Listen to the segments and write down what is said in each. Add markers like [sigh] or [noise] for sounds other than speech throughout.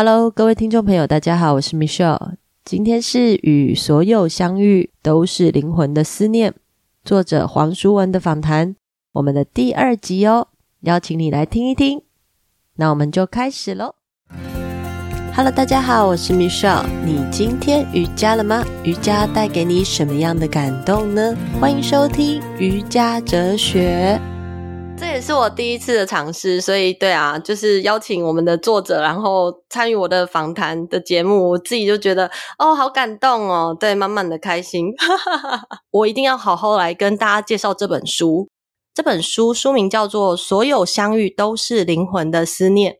Hello，各位听众朋友，大家好，我是 Michelle。今天是与所有相遇都是灵魂的思念，作者黄淑文的访谈，我们的第二集哦，邀请你来听一听。那我们就开始喽。Hello，大家好，我是 Michelle。你今天瑜伽了吗？瑜伽带给你什么样的感动呢？欢迎收听瑜伽哲学。这也是我第一次的尝试，所以对啊，就是邀请我们的作者，然后参与我的访谈的节目，我自己就觉得哦，好感动哦，对，满满的开心。[laughs] 我一定要好好来跟大家介绍这本书。这本书书名叫做《所有相遇都是灵魂的思念》。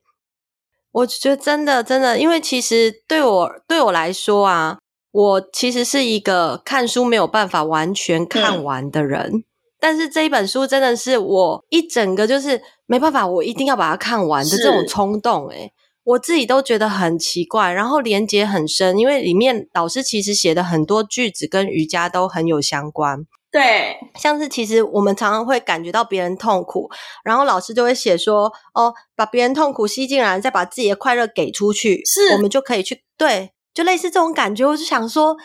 我觉得真的真的，因为其实对我对我来说啊，我其实是一个看书没有办法完全看完的人。嗯但是这一本书真的是我一整个就是没办法，我一定要把它看完的这种冲动诶，我自己都觉得很奇怪，然后连接很深，因为里面老师其实写的很多句子跟瑜伽都很有相关。对，像是其实我们常常会感觉到别人痛苦，然后老师就会写说：“哦，把别人痛苦吸进来，再把自己的快乐给出去，是我们就可以去对，就类似这种感觉。”我就想说。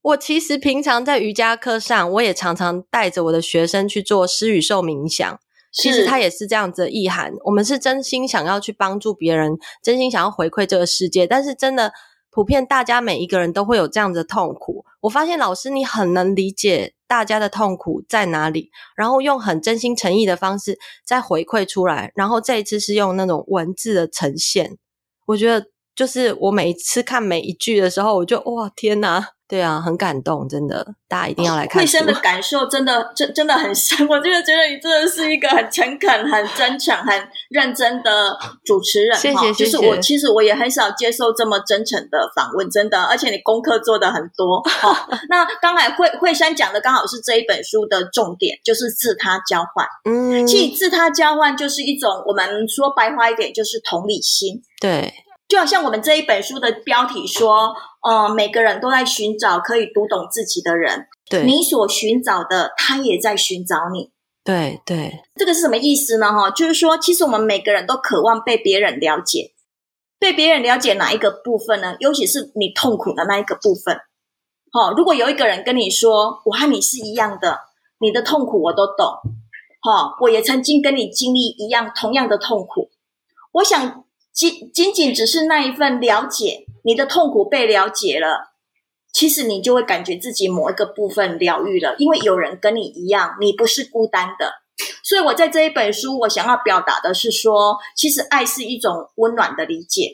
我其实平常在瑜伽课上，我也常常带着我的学生去做施与受冥想。其实它也是这样子的意涵。我们是真心想要去帮助别人，真心想要回馈这个世界。但是真的，普遍大家每一个人都会有这样子的痛苦。我发现老师你很能理解大家的痛苦在哪里，然后用很真心诚意的方式再回馈出来。然后这一次是用那种文字的呈现。我觉得就是我每一次看每一句的时候，我就哇天哪！对啊，很感动，真的，大家一定要来看。慧生的感受真的真真的很深，我真的觉得你真的是一个很诚恳、很真诚、很认真的主持人。谢谢，谢谢。就是我其实我也很少接受这么真诚的访问，真的，而且你功课做的很多。好，[laughs] 那刚才慧慧珊讲的刚好是这一本书的重点，就是自他交换。嗯，其实自他交换就是一种我们说白话一点，就是同理心。对。就好像我们这一本书的标题说，呃，每个人都在寻找可以读懂自己的人。对，你所寻找的，他也在寻找你。对对，这个是什么意思呢？哈，就是说，其实我们每个人都渴望被别人了解，被别人了解哪一个部分呢？尤其是你痛苦的那一个部分。好，如果有一个人跟你说，我和你是一样的，你的痛苦我都懂。好，我也曾经跟你经历一样同样的痛苦。我想。仅仅仅只是那一份了解，你的痛苦被了解了，其实你就会感觉自己某一个部分疗愈了，因为有人跟你一样，你不是孤单的。所以我在这一本书，我想要表达的是说，其实爱是一种温暖的理解。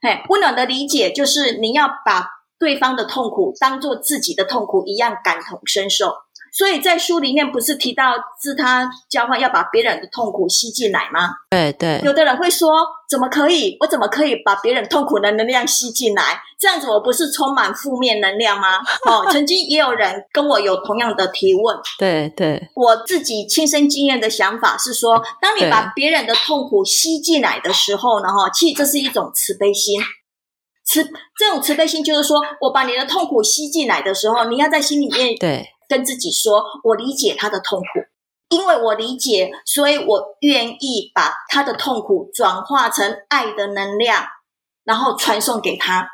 嘿，温暖的理解就是你要把对方的痛苦当做自己的痛苦一样感同身受。所以在书里面不是提到自他交换，要把别人的痛苦吸进来吗？对对。有的人会说，怎么可以？我怎么可以把别人痛苦的能量吸进来？这样子我不是充满负面能量吗？[laughs] 哦，曾经也有人跟我有同样的提问。对对。我自己亲身经验的想法是说，当你把别人的痛苦吸进来的时候呢，哈，其实这是一种慈悲心。慈这种慈悲心就是说，我把你的痛苦吸进来的时候，你要在心里面对。跟自己说，我理解他的痛苦，因为我理解，所以我愿意把他的痛苦转化成爱的能量，然后传送给他。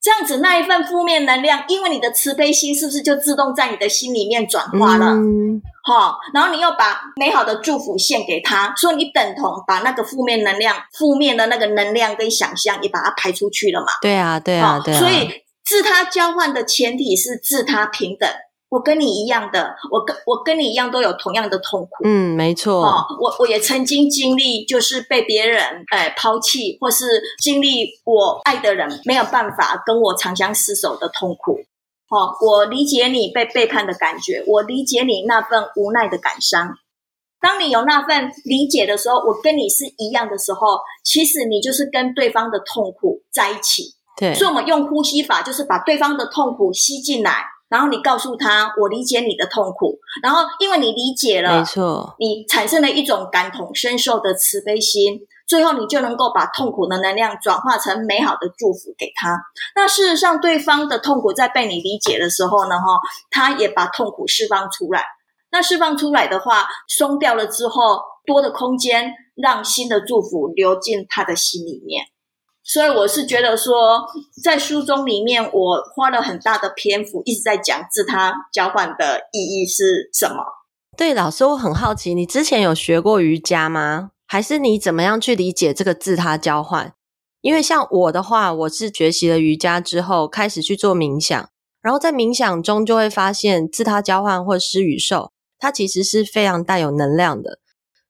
这样子，那一份负面能量，因为你的慈悲心，是不是就自动在你的心里面转化了？嗯，好，然后你又把美好的祝福献给他，所以你等同把那个负面能量、负面的那个能量跟想象也把它排出去了嘛？对啊，对啊，对啊。所以自他交换的前提是自他平等。我跟你一样的，我跟我跟你一样都有同样的痛苦。嗯，没错。哦，我我也曾经经历，就是被别人哎抛弃，或是经历我爱的人没有办法跟我长相厮守的痛苦。哦，我理解你被背叛的感觉，我理解你那份无奈的感伤。当你有那份理解的时候，我跟你是一样的时候，其实你就是跟对方的痛苦在一起。对，所以我们用呼吸法，就是把对方的痛苦吸进来。然后你告诉他，我理解你的痛苦。然后因为你理解了，没错，你产生了一种感同身受的慈悲心，最后你就能够把痛苦的能量转化成美好的祝福给他。那事实上，对方的痛苦在被你理解的时候呢，哈，他也把痛苦释放出来。那释放出来的话，松掉了之后，多的空间让新的祝福流进他的心里面。所以我是觉得说，在书中里面，我花了很大的篇幅一直在讲自他交换的意义是什么。对，老师，我很好奇，你之前有学过瑜伽吗？还是你怎么样去理解这个自他交换？因为像我的话，我是学习了瑜伽之后，开始去做冥想，然后在冥想中就会发现自他交换或施与受，它其实是非常带有能量的。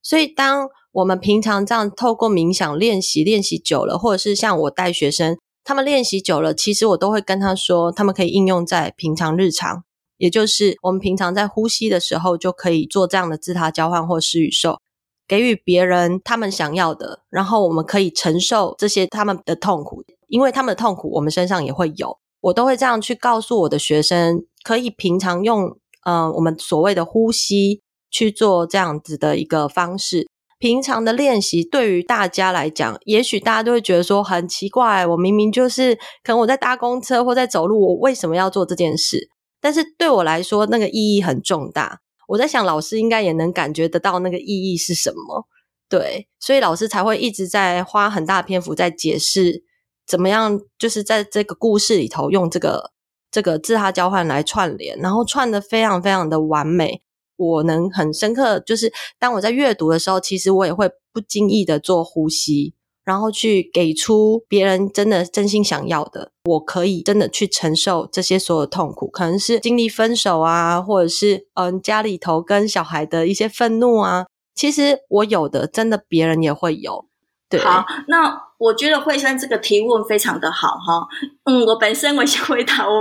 所以当我们平常这样透过冥想练习，练习久了，或者是像我带学生，他们练习久了，其实我都会跟他说，他们可以应用在平常日常，也就是我们平常在呼吸的时候，就可以做这样的自他交换或施与受，给予别人他们想要的，然后我们可以承受这些他们的痛苦，因为他们的痛苦我们身上也会有，我都会这样去告诉我的学生，可以平常用呃我们所谓的呼吸去做这样子的一个方式。平常的练习对于大家来讲，也许大家都会觉得说很奇怪。我明明就是可能我在搭公车或在走路，我为什么要做这件事？但是对我来说，那个意义很重大。我在想，老师应该也能感觉得到那个意义是什么。对，所以老师才会一直在花很大篇幅在解释怎么样，就是在这个故事里头用这个这个自他交换来串联，然后串得非常非常的完美。我能很深刻，就是当我在阅读的时候，其实我也会不经意的做呼吸，然后去给出别人真的真心想要的。我可以真的去承受这些所有痛苦，可能是经历分手啊，或者是嗯家里头跟小孩的一些愤怒啊。其实我有的，真的别人也会有。对，好，那我觉得惠珊这个提问非常的好哈。嗯，我本身我想回答，我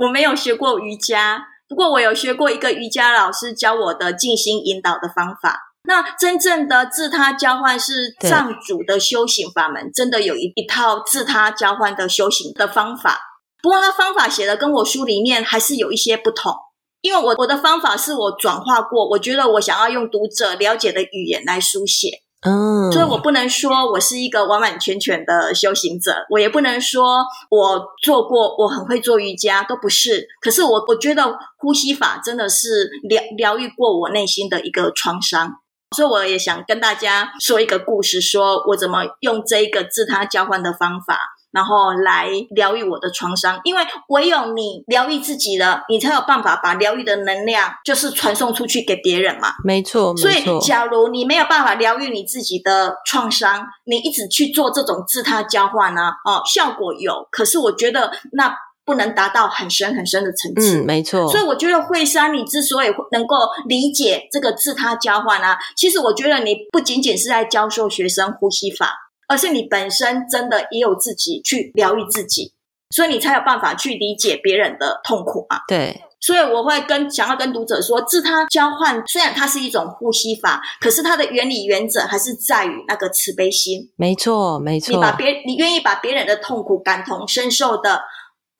我没有学过瑜伽。不过我有学过一个瑜伽老师教我的静心引导的方法。那真正的自他交换是藏族的修行法门，真的有一一套自他交换的修行的方法。不过他方法写的跟我书里面还是有一些不同，因为我我的方法是我转化过，我觉得我想要用读者了解的语言来书写。嗯，所以我不能说我是一个完完全全的修行者，我也不能说我做过，我很会做瑜伽，都不是。可是我我觉得呼吸法真的是疗疗愈过我内心的一个创伤，所以我也想跟大家说一个故事，说我怎么用这一个自他交换的方法。然后来疗愈我的创伤，因为唯有你疗愈自己了，你才有办法把疗愈的能量就是传送出去给别人嘛。没错，所以假如你没有办法疗愈你自己的创伤，你一直去做这种自他交换呢、啊？哦，效果有，可是我觉得那不能达到很深很深的层次。嗯，没错。所以我觉得惠珊，你之所以能够理解这个自他交换啊，其实我觉得你不仅仅是在教授学生呼吸法。而是你本身真的也有自己去疗愈自己，所以你才有办法去理解别人的痛苦嘛。对，所以我会跟想要跟读者说，自他交换虽然它是一种呼吸法，可是它的原理原则还是在于那个慈悲心。没错，没错。你把别你愿意把别人的痛苦感同身受的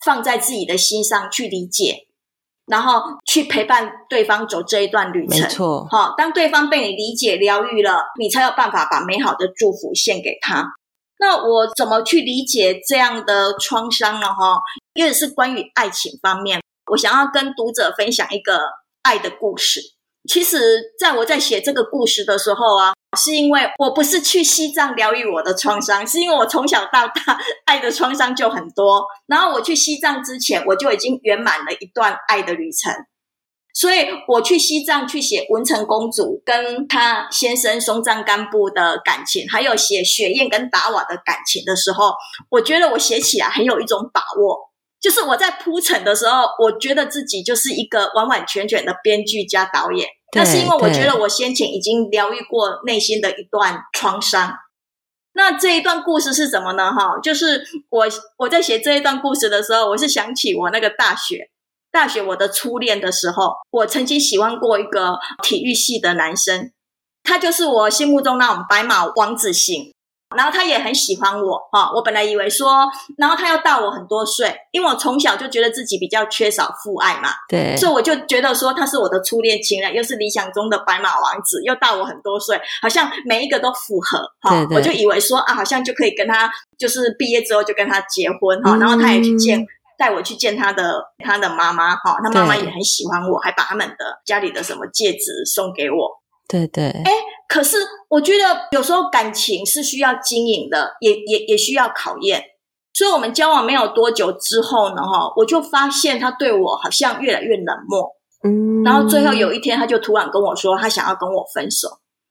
放在自己的心上去理解。然后去陪伴对方走这一段旅程，没错。好，当对方被你理解、疗愈了，你才有办法把美好的祝福献给他。那我怎么去理解这样的创伤呢？哈，因为是关于爱情方面，我想要跟读者分享一个爱的故事。其实，在我在写这个故事的时候啊。是因为我不是去西藏疗愈我的创伤，是因为我从小到大爱的创伤就很多。然后我去西藏之前，我就已经圆满了一段爱的旅程。所以我去西藏去写文成公主跟她先生松赞干布的感情，还有写雪雁跟达瓦的感情的时候，我觉得我写起来很有一种把握。就是我在铺陈的时候，我觉得自己就是一个完完全全的编剧加导演。那是因为我觉得我先前已经疗愈过内心的一段创伤。那这一段故事是什么呢？哈，就是我我在写这一段故事的时候，我是想起我那个大学大学我的初恋的时候，我曾经喜欢过一个体育系的男生，他就是我心目中那种白马王子型。然后他也很喜欢我哈，我本来以为说，然后他又大我很多岁，因为我从小就觉得自己比较缺少父爱嘛，对，所以我就觉得说他是我的初恋情人，又是理想中的白马王子，又大我很多岁，好像每一个都符合哈，我就以为说啊，好像就可以跟他，就是毕业之后就跟他结婚哈，然后他也去见，嗯、带我去见他的他的妈妈哈，他妈妈也很喜欢我，还把他们的家里的什么戒指送给我，对对，哎。可是我觉得有时候感情是需要经营的，也也也需要考验。所以我们交往没有多久之后呢，哈，我就发现他对我好像越来越冷漠。嗯，然后最后有一天，他就突然跟我说，他想要跟我分手。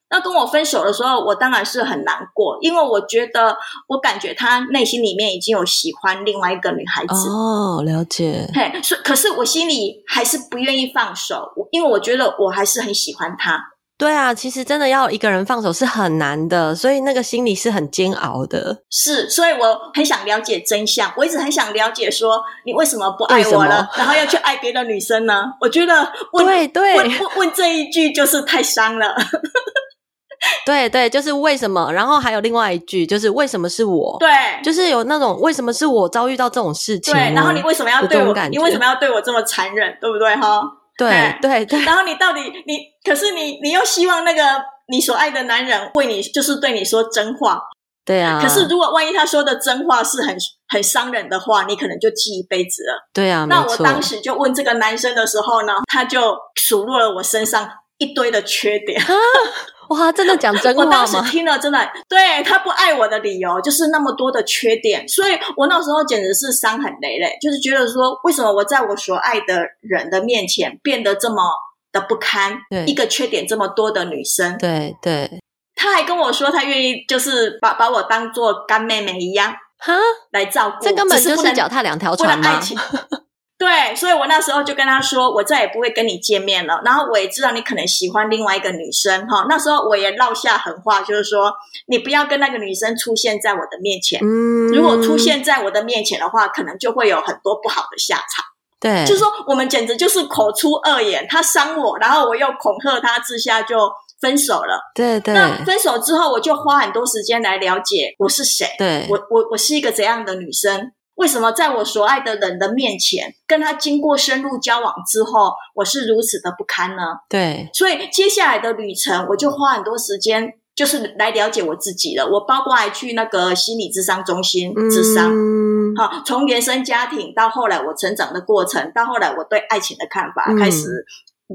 那跟我分手的时候，我当然是很难过，因为我觉得我感觉他内心里面已经有喜欢另外一个女孩子。哦，了解。嘿，所，可是我心里还是不愿意放手，因为我觉得我还是很喜欢他。对啊，其实真的要一个人放手是很难的，所以那个心里是很煎熬的。是，所以我很想了解真相。我一直很想了解，说你为什么不爱我了，然后要去爱别的女生呢？我觉得问，对对，问问问这一句就是太伤了。[laughs] 对对，就是为什么？然后还有另外一句，就是为什么是我？对，就是有那种为什么是我遭遇到这种事情？对，然后你为什么要对我？你为什么要对我这么残忍？对不对？哈，对对对。然后你到底你，可是你你又希望那个你所爱的男人为你，就是对你说真话？对啊。可是如果万一他说的真话是很很伤人的话，你可能就记一辈子了。对啊。那我当时就问这个男生的时候呢，他就数落了我身上一堆的缺点。哇，真的讲真话吗？我当时听了，真的，对，他不爱我的理由就是那么多的缺点，所以我那时候简直是伤痕累累，就是觉得说，为什么我在我所爱的人的面前变得这么的不堪？对，一个缺点这么多的女生，对对，他还跟我说，他愿意就是把把我当做干妹妹一样，哈，来照顾，这根本就是脚踏两条船吗？对，所以我那时候就跟他说，我再也不会跟你见面了。然后我也知道你可能喜欢另外一个女生，哈。那时候我也撂下狠话，就是说你不要跟那个女生出现在我的面前。嗯，如果出现在我的面前的话，可能就会有很多不好的下场。对，就是说我们简直就是口出恶言，他伤我，然后我又恐吓他之下就分手了。对对。那分手之后，我就花很多时间来了解我是谁。对，我我我是一个怎样的女生。为什么在我所爱的人的面前，跟他经过深入交往之后，我是如此的不堪呢？对，所以接下来的旅程，我就花很多时间，就是来了解我自己了。我包括还去那个心理智商中心智商，嗯，好，从原生家庭到后来我成长的过程，到后来我对爱情的看法，嗯、开始。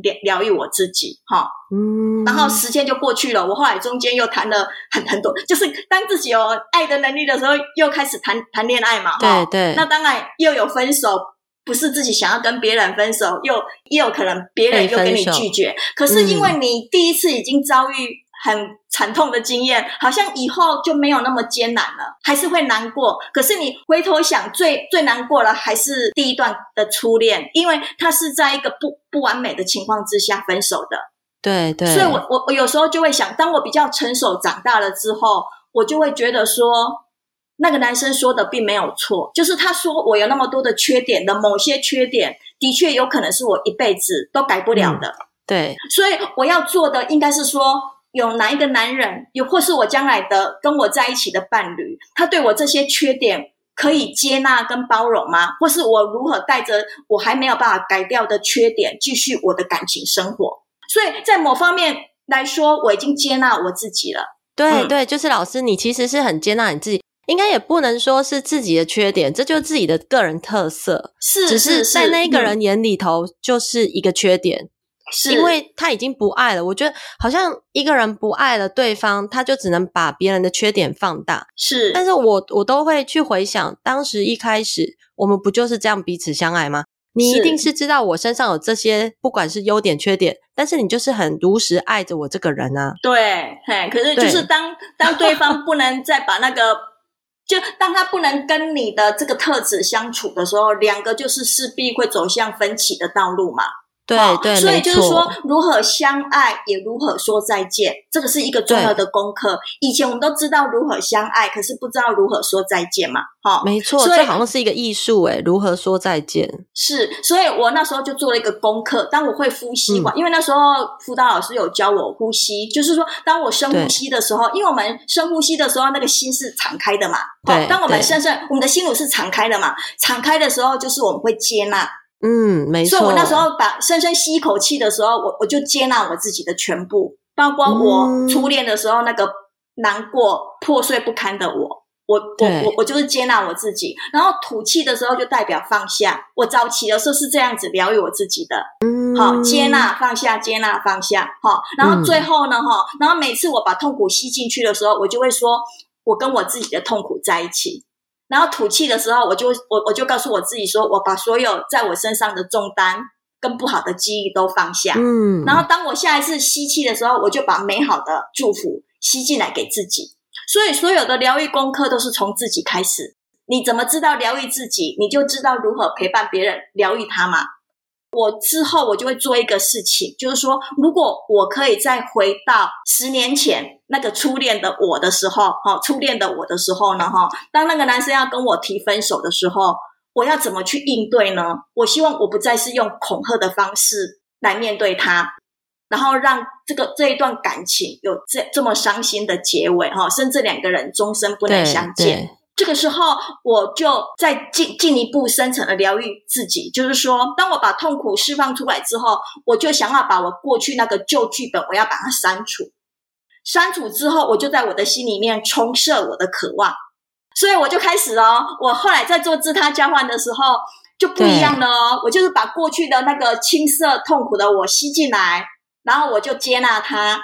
疗疗愈我自己，哈，嗯，然后时间就过去了。我后来中间又谈了很很多，就是当自己有爱的能力的时候，又开始谈谈恋爱嘛，哈，对对。那当然又有分手，不是自己想要跟别人分手，又也有可能别人又跟你拒绝。可是因为你第一次已经遭遇。很惨痛的经验，好像以后就没有那么艰难了，还是会难过。可是你回头想，最最难过了还是第一段的初恋，因为他是在一个不不完美的情况之下分手的。对对。所以我我我有时候就会想，当我比较成熟长大了之后，我就会觉得说，那个男生说的并没有错，就是他说我有那么多的缺点的某些缺点，的确有可能是我一辈子都改不了的。嗯，对。所以我要做的应该是说。有哪一个男人，又或是我将来的跟我在一起的伴侣，他对我这些缺点可以接纳跟包容吗？或是我如何带着我还没有办法改掉的缺点，继续我的感情生活？所以在某方面来说，我已经接纳我自己了。对、嗯、对，就是老师，你其实是很接纳你自己，应该也不能说是自己的缺点，这就是自己的个人特色，是，只是在那一个人眼里头就是一个缺点。是因为他已经不爱了，我觉得好像一个人不爱了对方，他就只能把别人的缺点放大。是，但是我我都会去回想，当时一开始我们不就是这样彼此相爱吗？你一定是知道我身上有这些，不管是优点缺点，但是你就是很如实爱着我这个人啊。对，嘿，可是就是当 [laughs] 当对方不能再把那个，就当他不能跟你的这个特质相处的时候，两个就是势必会走向分歧的道路嘛。对对，所以就是说，如何相爱，也如何说再见，这个是一个重要的功课。以前我们都知道如何相爱，可是不知道如何说再见嘛。哈，没错，这好像是一个艺术诶，如何说再见？是，所以我那时候就做了一个功课。当我会呼吸嘛，因为那时候辅导老师有教我呼吸，就是说，当我深呼吸的时候，因为我们深呼吸的时候，那个心是敞开的嘛。对，当我们深深，我们的心轮是敞开的嘛，敞开的时候，就是我们会接纳。嗯，没错。所以我那时候把深深吸一口气的时候，我我就接纳我自己的全部，包括我初恋的时候那个难过、破碎不堪的我，我我我我就是接纳我自己。然后吐气的时候就代表放下。我早期的时候是这样子疗愈我自己的。好，接纳放下，接纳放下，好，然后最后呢，哈、嗯，然后每次我把痛苦吸进去的时候，我就会说，我跟我自己的痛苦在一起。然后吐气的时候，我就我我就告诉我自己说，我把所有在我身上的重担跟不好的记忆都放下。嗯，然后当我下一次吸气的时候，我就把美好的祝福吸进来给自己。所以所有的疗愈功课都是从自己开始。你怎么知道疗愈自己？你就知道如何陪伴别人疗愈他嘛。我之后我就会做一个事情，就是说，如果我可以再回到十年前那个初恋的我的时候，哈，初恋的我的时候呢，哈，当那个男生要跟我提分手的时候，我要怎么去应对呢？我希望我不再是用恐吓的方式来面对他，然后让这个这一段感情有这这么伤心的结尾，哈，甚至两个人终身不能相见。这个时候，我就再进进一步深层的疗愈自己，就是说，当我把痛苦释放出来之后，我就想要把我过去那个旧剧本，我要把它删除。删除之后，我就在我的心里面重设我的渴望，所以我就开始哦。我后来在做自他交换的时候就不一样了哦。我就是把过去的那个青涩痛苦的我吸进来，然后我就接纳它。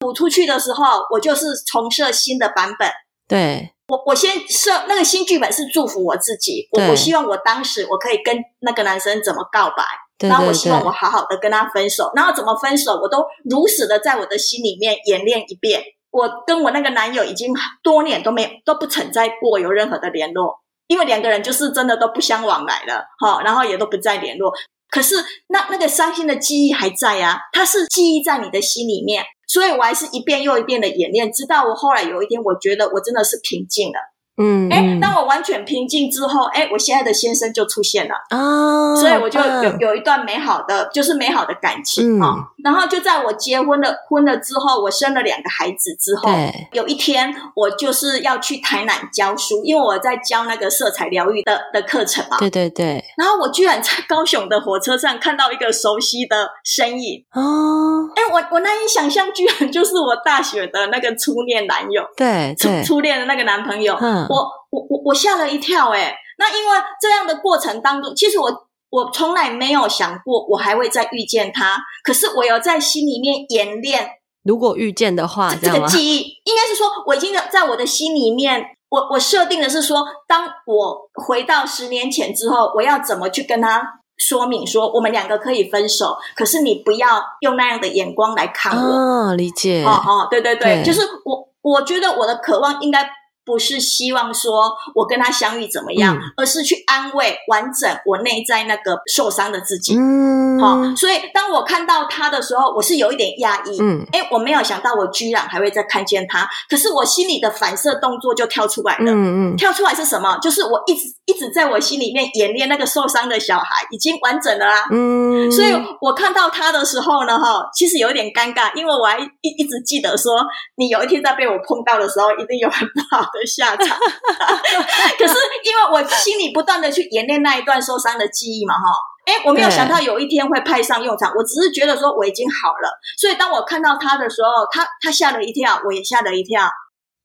吐出去的时候，我就是重设新的版本。对。我我先设那个新剧本是祝福我自己，我我希望我当时我可以跟那个男生怎么告白，对对对，然后我希望我好好的跟他分手，然后怎么分手我都如实的在我的心里面演练一遍。我跟我那个男友已经多年都没有都不曾再过有任何的联络，因为两个人就是真的都不相往来了，哈，然后也都不再联络。可是那那个伤心的记忆还在啊，它是记忆在你的心里面。所以我还是一遍又一遍的演练，直到我后来有一天，我觉得我真的是平静了。嗯，哎，当我完全平静之后，哎，我现在的先生就出现了。啊，哦，所以我就有有一段美好的，就是美好的感情啊。嗯，然后就在我结婚了婚了之后，我生了两个孩子之后，对，有一天我就是要去台南教书，因为我在教那个色彩疗愈的的课程嘛。对对对。然后我居然在高雄的火车上看到一个熟悉的身影。哦，哎，我我难以想象，居然就是我大学的那个初恋男友，对，对。初初恋的那个男朋友，嗯。我我我我吓了一跳诶，那因为这样的过程当中，其实我我从来没有想过我还会再遇见他，可是我有在心里面演练，如果遇见的话，这个记忆应该是说，我已经在我的心里面，我我设定的是说，当我回到十年前之后，我要怎么去跟他说明说，我们两个可以分手，可是你不要用那样的眼光来看我。哦，理解。哦哦，对对对，对就是我我觉得我的渴望应该。不是希望说我跟他相遇怎么样，嗯、而是去安慰、完整我内在那个受伤的自己。嗯，好，所以当我看到他的时候，我是有一点压抑。嗯，哎，我没有想到我居然还会再看见他，可是我心里的反射动作就跳出来了。嗯嗯，跳出来是什么？就是我一直一直在我心里面演练那个受伤的小孩已经完整了啦。嗯，所以我看到他的时候呢，哈，其实有点尴尬，因为我还一一直记得说，你有一天在被我碰到的时候，一定有很不好的。的下场，[laughs] 可是因为我心里不断的去演练那一段受伤的记忆嘛，哈，哎，我没有想到有一天会派上用场。我只是觉得说我已经好了，所以当我看到他的时候，他他吓了一跳，我也吓了一跳。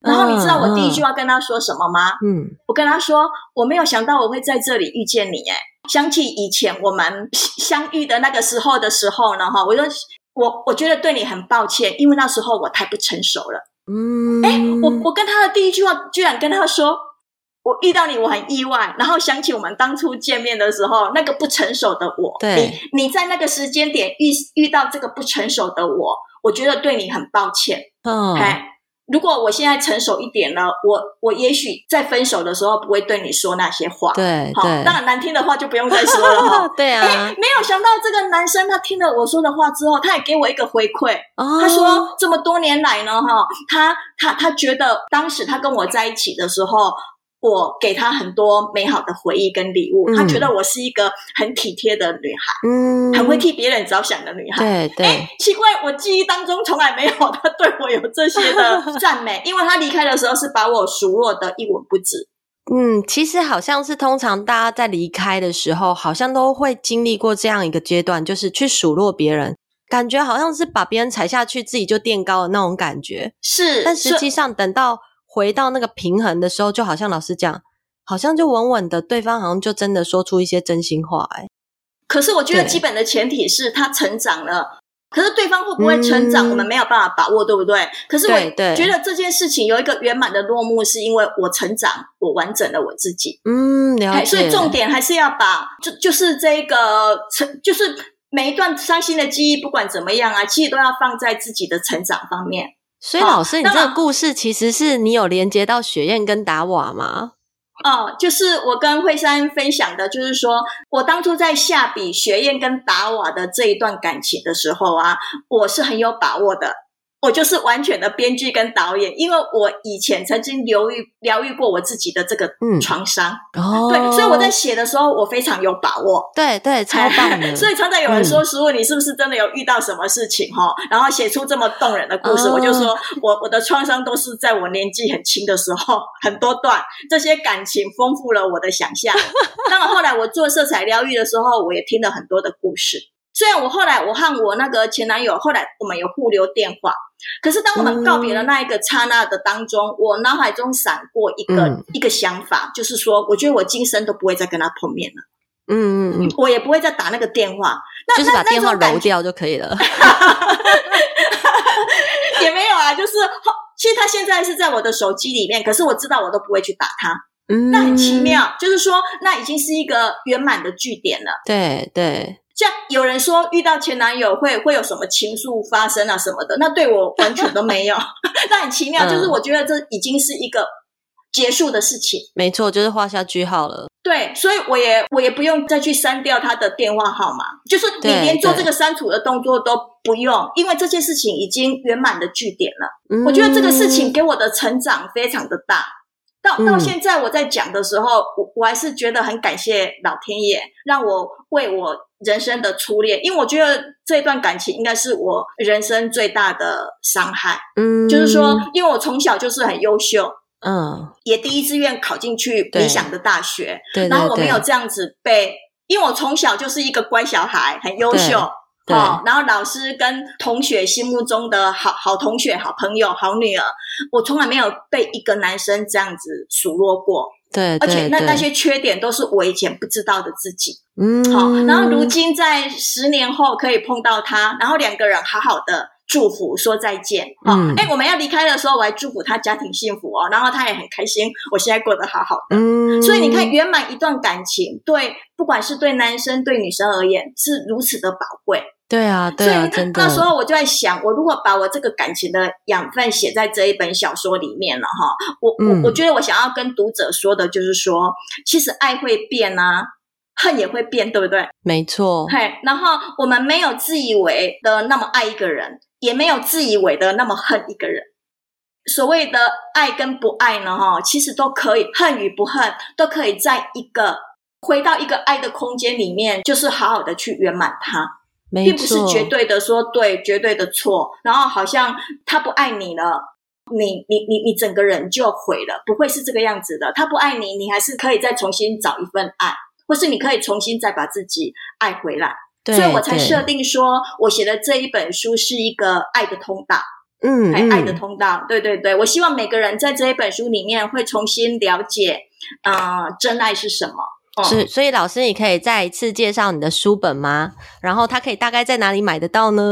然后你知道我第一句话跟他说什么吗？嗯，我跟他说我没有想到我会在这里遇见你，哎，想起以前我们相遇的那个时候的时候呢，哈，我就我我觉得对你很抱歉，因为那时候我太不成熟了。嗯，哎，我我跟他的第一句话，居然跟他说，我遇到你，我很意外。然后想起我们当初见面的时候，那个不成熟的我，对，你你在那个时间点遇遇到这个不成熟的我，我觉得对你很抱歉。嗯，哎。如果我现在成熟一点了，我我也许在分手的时候不会对你说那些话。对，好，当然难听的话就不用再说了哈。[laughs] 对啊，诶，没有想到这个男生他听了我说的话之后，他也给我一个回馈。哦，他说这么多年来呢，哈，他他他觉得当时他跟我在一起的时候。我给他很多美好的回忆跟礼物，嗯、他觉得我是一个很体贴的女孩，嗯，很会替别人着想的女孩。对对，诶，奇怪，我记忆当中从来没有他对我有这些的赞美，[laughs] 因为他离开的时候是把我数落的一文不值。嗯，其实好像是通常大家在离开的时候，好像都会经历过这样一个阶段，就是去数落别人，感觉好像是把别人踩下去，自己就垫高的那种感觉。是，但实际上等到。回到那个平衡的时候，就好像老师讲，好像就稳稳的，对方好像就真的说出一些真心话，哎，可是我觉得基本的前提是他成长了。可是对方会不会成长，嗯、我们没有办法把握，对不对？可是我觉得这件事情有一个圆满的落幕，是因为我成长，我完整了我自己。嗯，了解。所以重点还是要把，就就是这个成，就是每一段伤心的记忆，不管怎么样啊，其实都要放在自己的成长方面。所以老师，你这个故事其实是你有连接到雪燕跟达瓦吗？哦，就是我跟惠珊分享的，就是说我当初在下笔雪燕跟达瓦的这一段感情的时候啊，我是很有把握的。我就是完全的编剧跟导演，因为我以前曾经疗愈疗愈过我自己的这个创伤，嗯、哦，对，所以我在写的时候我非常有把握，对对，超棒的。[laughs] 所以常常有人说：“师傅，你是不是真的有遇到什么事情？哈，然后写出这么动人的故事？”哦、我就说我我的创伤都是在我年纪很轻的时候，很多段这些感情丰富了我的想象。当然后来我做色彩疗愈的时候，我也听了很多的故事。虽然我后来我和我那个前男友后来我们有互留电话，可是当我们告别的那一个刹那的当中，嗯、我脑海中闪过一个、嗯、一个想法，就是说，我觉得我今生都不会再跟他碰面了。嗯嗯嗯，我也不会再打那个电话，那就是把电话揉掉就可以了。[laughs] 也没有啊，就是其实他现在是在我的手机里面，可是我知道我都不会去打他。嗯，那很奇妙，就是说那已经是一个圆满的句点了。对对。像有人说遇到前男友会会有什么情愫发生啊什么的，那对我完全都没有。[laughs] 那很奇妙，就是我觉得这已经是一个结束的事情。嗯、没错，就是画下句号了。对，所以我也我也不用再去删掉他的电话号码，就是你连做这个删除的动作都不用，因为这件事情已经圆满的句点了。嗯、我觉得这个事情给我的成长非常的大。到到现在我在讲的时候，我我还是觉得很感谢老天爷，让我为我人生的初恋，因为我觉得这段感情应该是我人生最大的伤害。嗯，就是说，因为我从小就是很优秀，嗯，也第一志愿考进去理想的大学，对，然后我没有这样子被，因为我从小就是一个乖小孩，很优秀。哦，然后老师跟同学心目中的好好同学、好朋友、好女儿，我从来没有被一个男生这样子数落过。对，而且那那些缺点都是我以前不知道的自己。嗯，好，然后如今在十年后可以碰到他，然后两个人好好的。祝福说再见，好、嗯，哎、欸，我们要离开的时候，我还祝福他家庭幸福哦，然后他也很开心，我现在过得好好的，嗯，所以你看，圆满一段感情，对，不管是对男生对女生而言，是如此的宝贵，对啊，对啊，真的。那时候我就在想，我如果把我这个感情的养分写在这一本小说里面了哈，我我我觉得我想要跟读者说的就是说，其实爱会变啊，恨也会变，对不对？没错，嘿，然后我们没有自以为的那么爱一个人。也没有自以为的那么恨一个人。所谓的爱跟不爱呢，哈，其实都可以，恨与不恨都可以在一个回到一个爱的空间里面，就是好好的去圆满它。并不是绝对的说对，绝对的错。然后好像他不爱你了，你你你你整个人就毁了，不会是这个样子的。他不爱你，你还是可以再重新找一份爱，或是你可以重新再把自己爱回来。对，所以我才设定说，我写的这一本书是一个爱的通道，嗯，爱的通道，对对对，我希望每个人在这一本书里面会重新了解，呃，真爱是什么。嗯、是，所以老师，你可以再一次介绍你的书本吗？然后它可以大概在哪里买得到呢？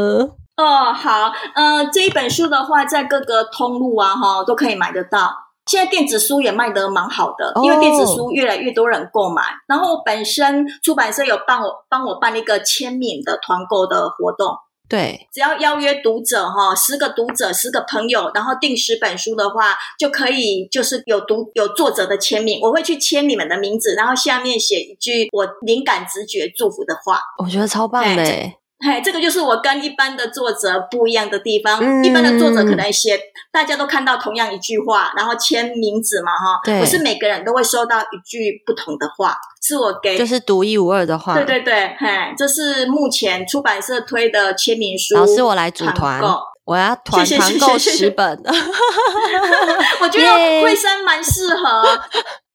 哦，好，呃，这一本书的话，在各个通路啊，哈，都可以买得到。现在电子书也卖得蛮好的，因为电子书越来越多人购买。Oh. 然后我本身出版社有帮我帮我办一个签名的团购的活动。对，只要邀约读者哈，十个读者，十个朋友，然后订十本书的话，就可以就是有读有作者的签名，我会去签你们的名字，然后下面写一句我灵感直觉祝福的话。我觉得超棒的。嘿，这个就是我跟一般的作者不一样的地方。嗯、一般的作者可能写，大家都看到同样一句话，然后签名字嘛，哈。对。不是每个人都会收到一句不同的话，是我给，就是独一无二的话。对对对，嘿，这是目前出版社推的签名书。老师，我来组团，我要团团购十本。[laughs] 我觉得 [laughs] 惠珊蛮适合。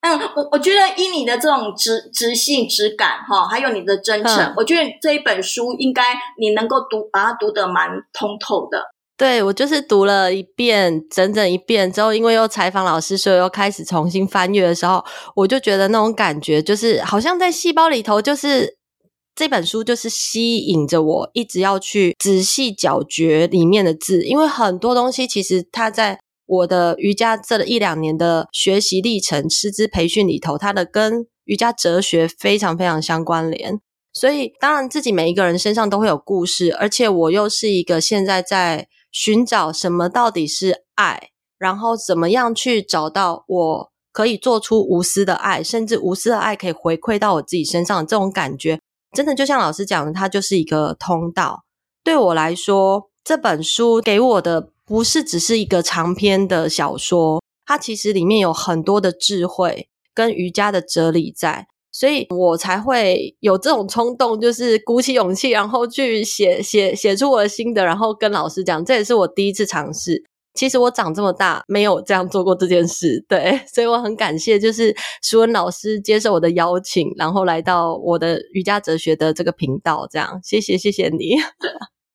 嗯，我我觉得以你的这种直直性、直感哈，还有你的真诚，嗯、我觉得这一本书应该你能够读，把它读得蛮通透的。对，我就是读了一遍，整整一遍之后，因为又采访老师，所以又开始重新翻阅的时候，我就觉得那种感觉就是好像在细胞里头，就是这本书就是吸引着我，一直要去仔细咀嚼里面的字，因为很多东西其实它在我的瑜伽这一两年的学习历程、师资培训里头，它的跟瑜伽哲学非常非常相关联。所以，当然自己每一个人身上都会有故事，而且我又是一个现在在寻找什么到底是爱，然后怎么样去找到我可以做出无私的爱，甚至无私的爱可以回馈到我自己身上的这种感觉。真的就像老师讲的，它就是一个通道。对我来说，这本书给我的不是只是一个长篇的小说，它其实里面有很多的智慧跟瑜伽的哲理在，所以我才会有这种冲动，就是鼓起勇气，然后去写写写出我的心得，然后跟老师讲。这也是我第一次尝试。其实我长这么大没有这样做过这件事，对，所以我很感谢，就是舒文老师接受我的邀请，然后来到我的瑜伽哲学的这个频道，这样，谢谢，谢谢你。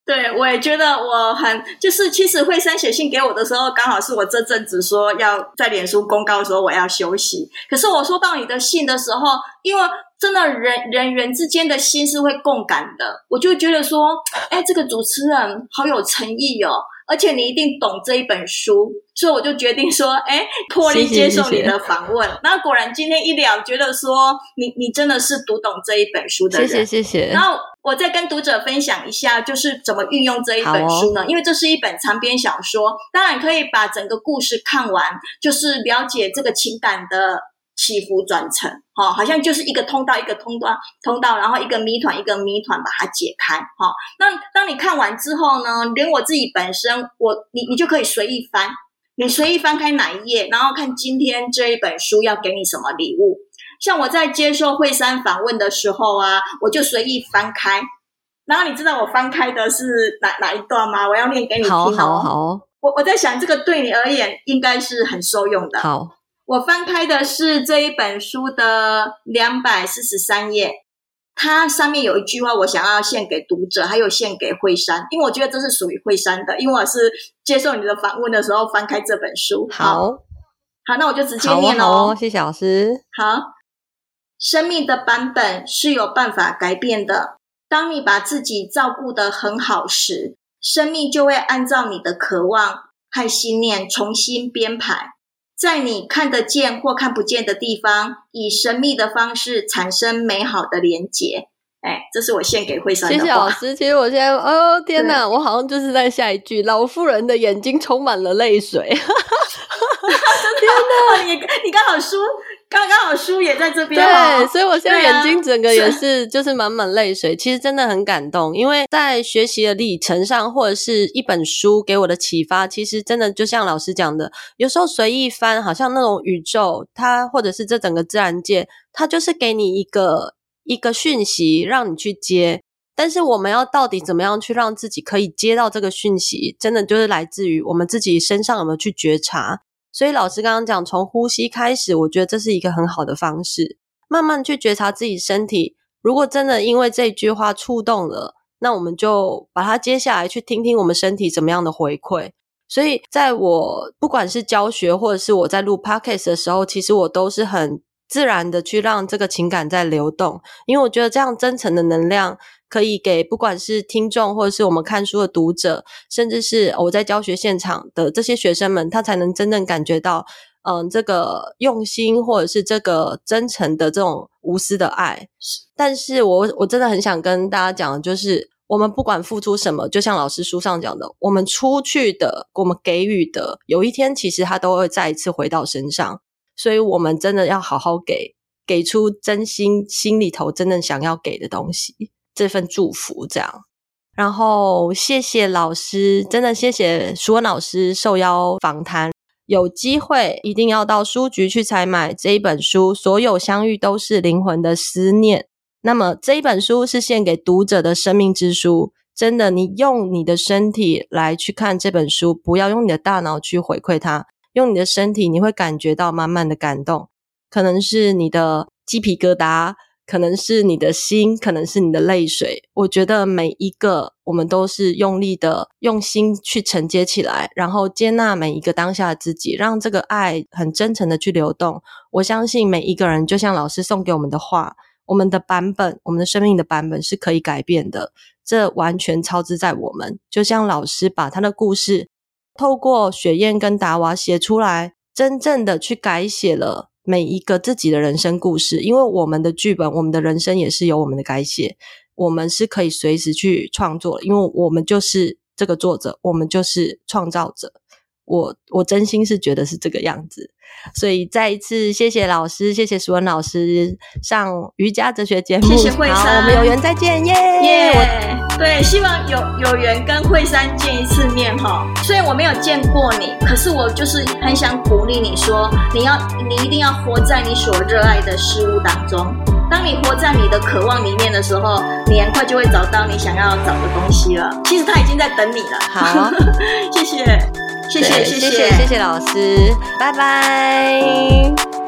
对，我也觉得我很，就是其实惠珊写信给我的时候，刚好是我这阵子说要在脸书公告说我要休息，可是我收到你的信的时候，因为真的人人人之间的心是会共感的，我就觉得说，哎，这个主持人好有诚意哦。而且你一定懂这一本书，所以我就决定说，哎，[laughs] 破例接受你的访问。那果然今天一聊，觉得说你你真的是读懂这一本书的人。谢谢谢谢。然后我再跟读者分享一下，就是怎么运用这一本书呢？哦、因为这是一本长篇小说，当然可以把整个故事看完，就是了解这个情感的。起伏转成，哈，好像就是一个通道，一个通道，通道，然后一个谜团，一个谜团，把它解开，哈。那当你看完之后呢，连我自己本身，我你你就可以随意翻，你随意翻开哪一页，然后看今天这一本书要给你什么礼物。像我在接受惠山访问的时候啊，我就随意翻开，然后你知道我翻开的是哪哪一段吗？我要念给你听哦。好，好，好。我我在想，这个对你而言应该是很受用的。好。我翻开的是这一本书的两百四十三页，它上面有一句话，我想要献给读者，还有献给惠山，因为我觉得这是属于惠山的，因为我是接受你的访问的时候翻开这本书。好，好，那我就直接念喽。好，谢谢老师。好，生命的版本是有办法改变的。当你把自己照顾得很好时，生命就会按照你的渴望和信念重新编排。在你看得见或看不见的地方，以神秘的方式产生美好的连结。哎，这是我献给惠珊的话。谢谢老师。其实我现在，哦天哪，我好像就是在下一句，老妇人的眼睛充满了泪水。[laughs] 天哪，[laughs] 你你刚好说。刚刚好，书也在这边。对，所以我现在眼睛整个也是，就是满满泪水。其实真的很感动，因为在学习的历程上，或者是一本书给我的启发，其实真的就像老师讲的，有时候随意翻，好像那种宇宙，它或者是这整个自然界，它就是给你一个一个讯息，让你去接。但是我们要到底怎么样去让自己可以接到这个讯息，真的就是来自于我们自己身上有没有去觉察。所以老师刚刚讲，从呼吸开始，我觉得这是一个很好的方式，慢慢去觉察自己身体。如果真的因为这句话触动了，那我们就把它接下来去听听我们身体怎么样的回馈。所以在我不管是教学或者是我在录 podcast 的时候，其实我都是很自然的去让这个情感在流动，因为我觉得这样真诚的能量。可以给不管是听众，或者是我们看书的读者，甚至是我在教学现场的这些学生们，他才能真正感觉到，嗯，这个用心，或者是这个真诚的这种无私的爱。但是我我真的很想跟大家讲，就是我们不管付出什么，就像老师书上讲的，我们出去的，我们给予的，有一天其实他都会再一次回到身上。所以，我们真的要好好给，给出真心心里头真正想要给的东西。这份祝福，这样，然后谢谢老师，真的谢谢淑雯老师受邀访谈，有机会一定要到书局去采买这一本书。所有相遇都是灵魂的思念。那么这一本书是献给读者的生命之书，真的，你用你的身体来去看这本书，不要用你的大脑去回馈它，用你的身体，你会感觉到满满的感动，可能是你的鸡皮疙瘩。可能是你的心，可能是你的泪水。我觉得每一个我们都是用力的用心去承接起来，然后接纳每一个当下的自己，让这个爱很真诚的去流动。我相信每一个人，就像老师送给我们的话，我们的版本，我们的生命的版本是可以改变的，这完全超支在我们。就像老师把他的故事透过雪燕跟达娃写出来，真正的去改写了每一个自己的人生故事。因为我们的剧本，我们的人生也是由我们的改写，我们是可以随时去创作，因为我们就是这个作者，我们就是创造者。我我真心是觉得是这个样子，所以再一次谢谢老师，谢谢舒文老师上瑜伽哲学节目，谢谢惠山，我们有缘再见，耶耶！我对，希望有有缘跟惠山见一次面哈。虽然我没有见过你，可是我就是很想鼓励你说，你要你一定要活在你所热爱的事物当中。当你活在你的渴望里面的时候，你很快就会找到你想要找的东西了。其实他已经在等你了。好，[laughs] 谢谢。谢谢谢谢谢谢老师，拜拜。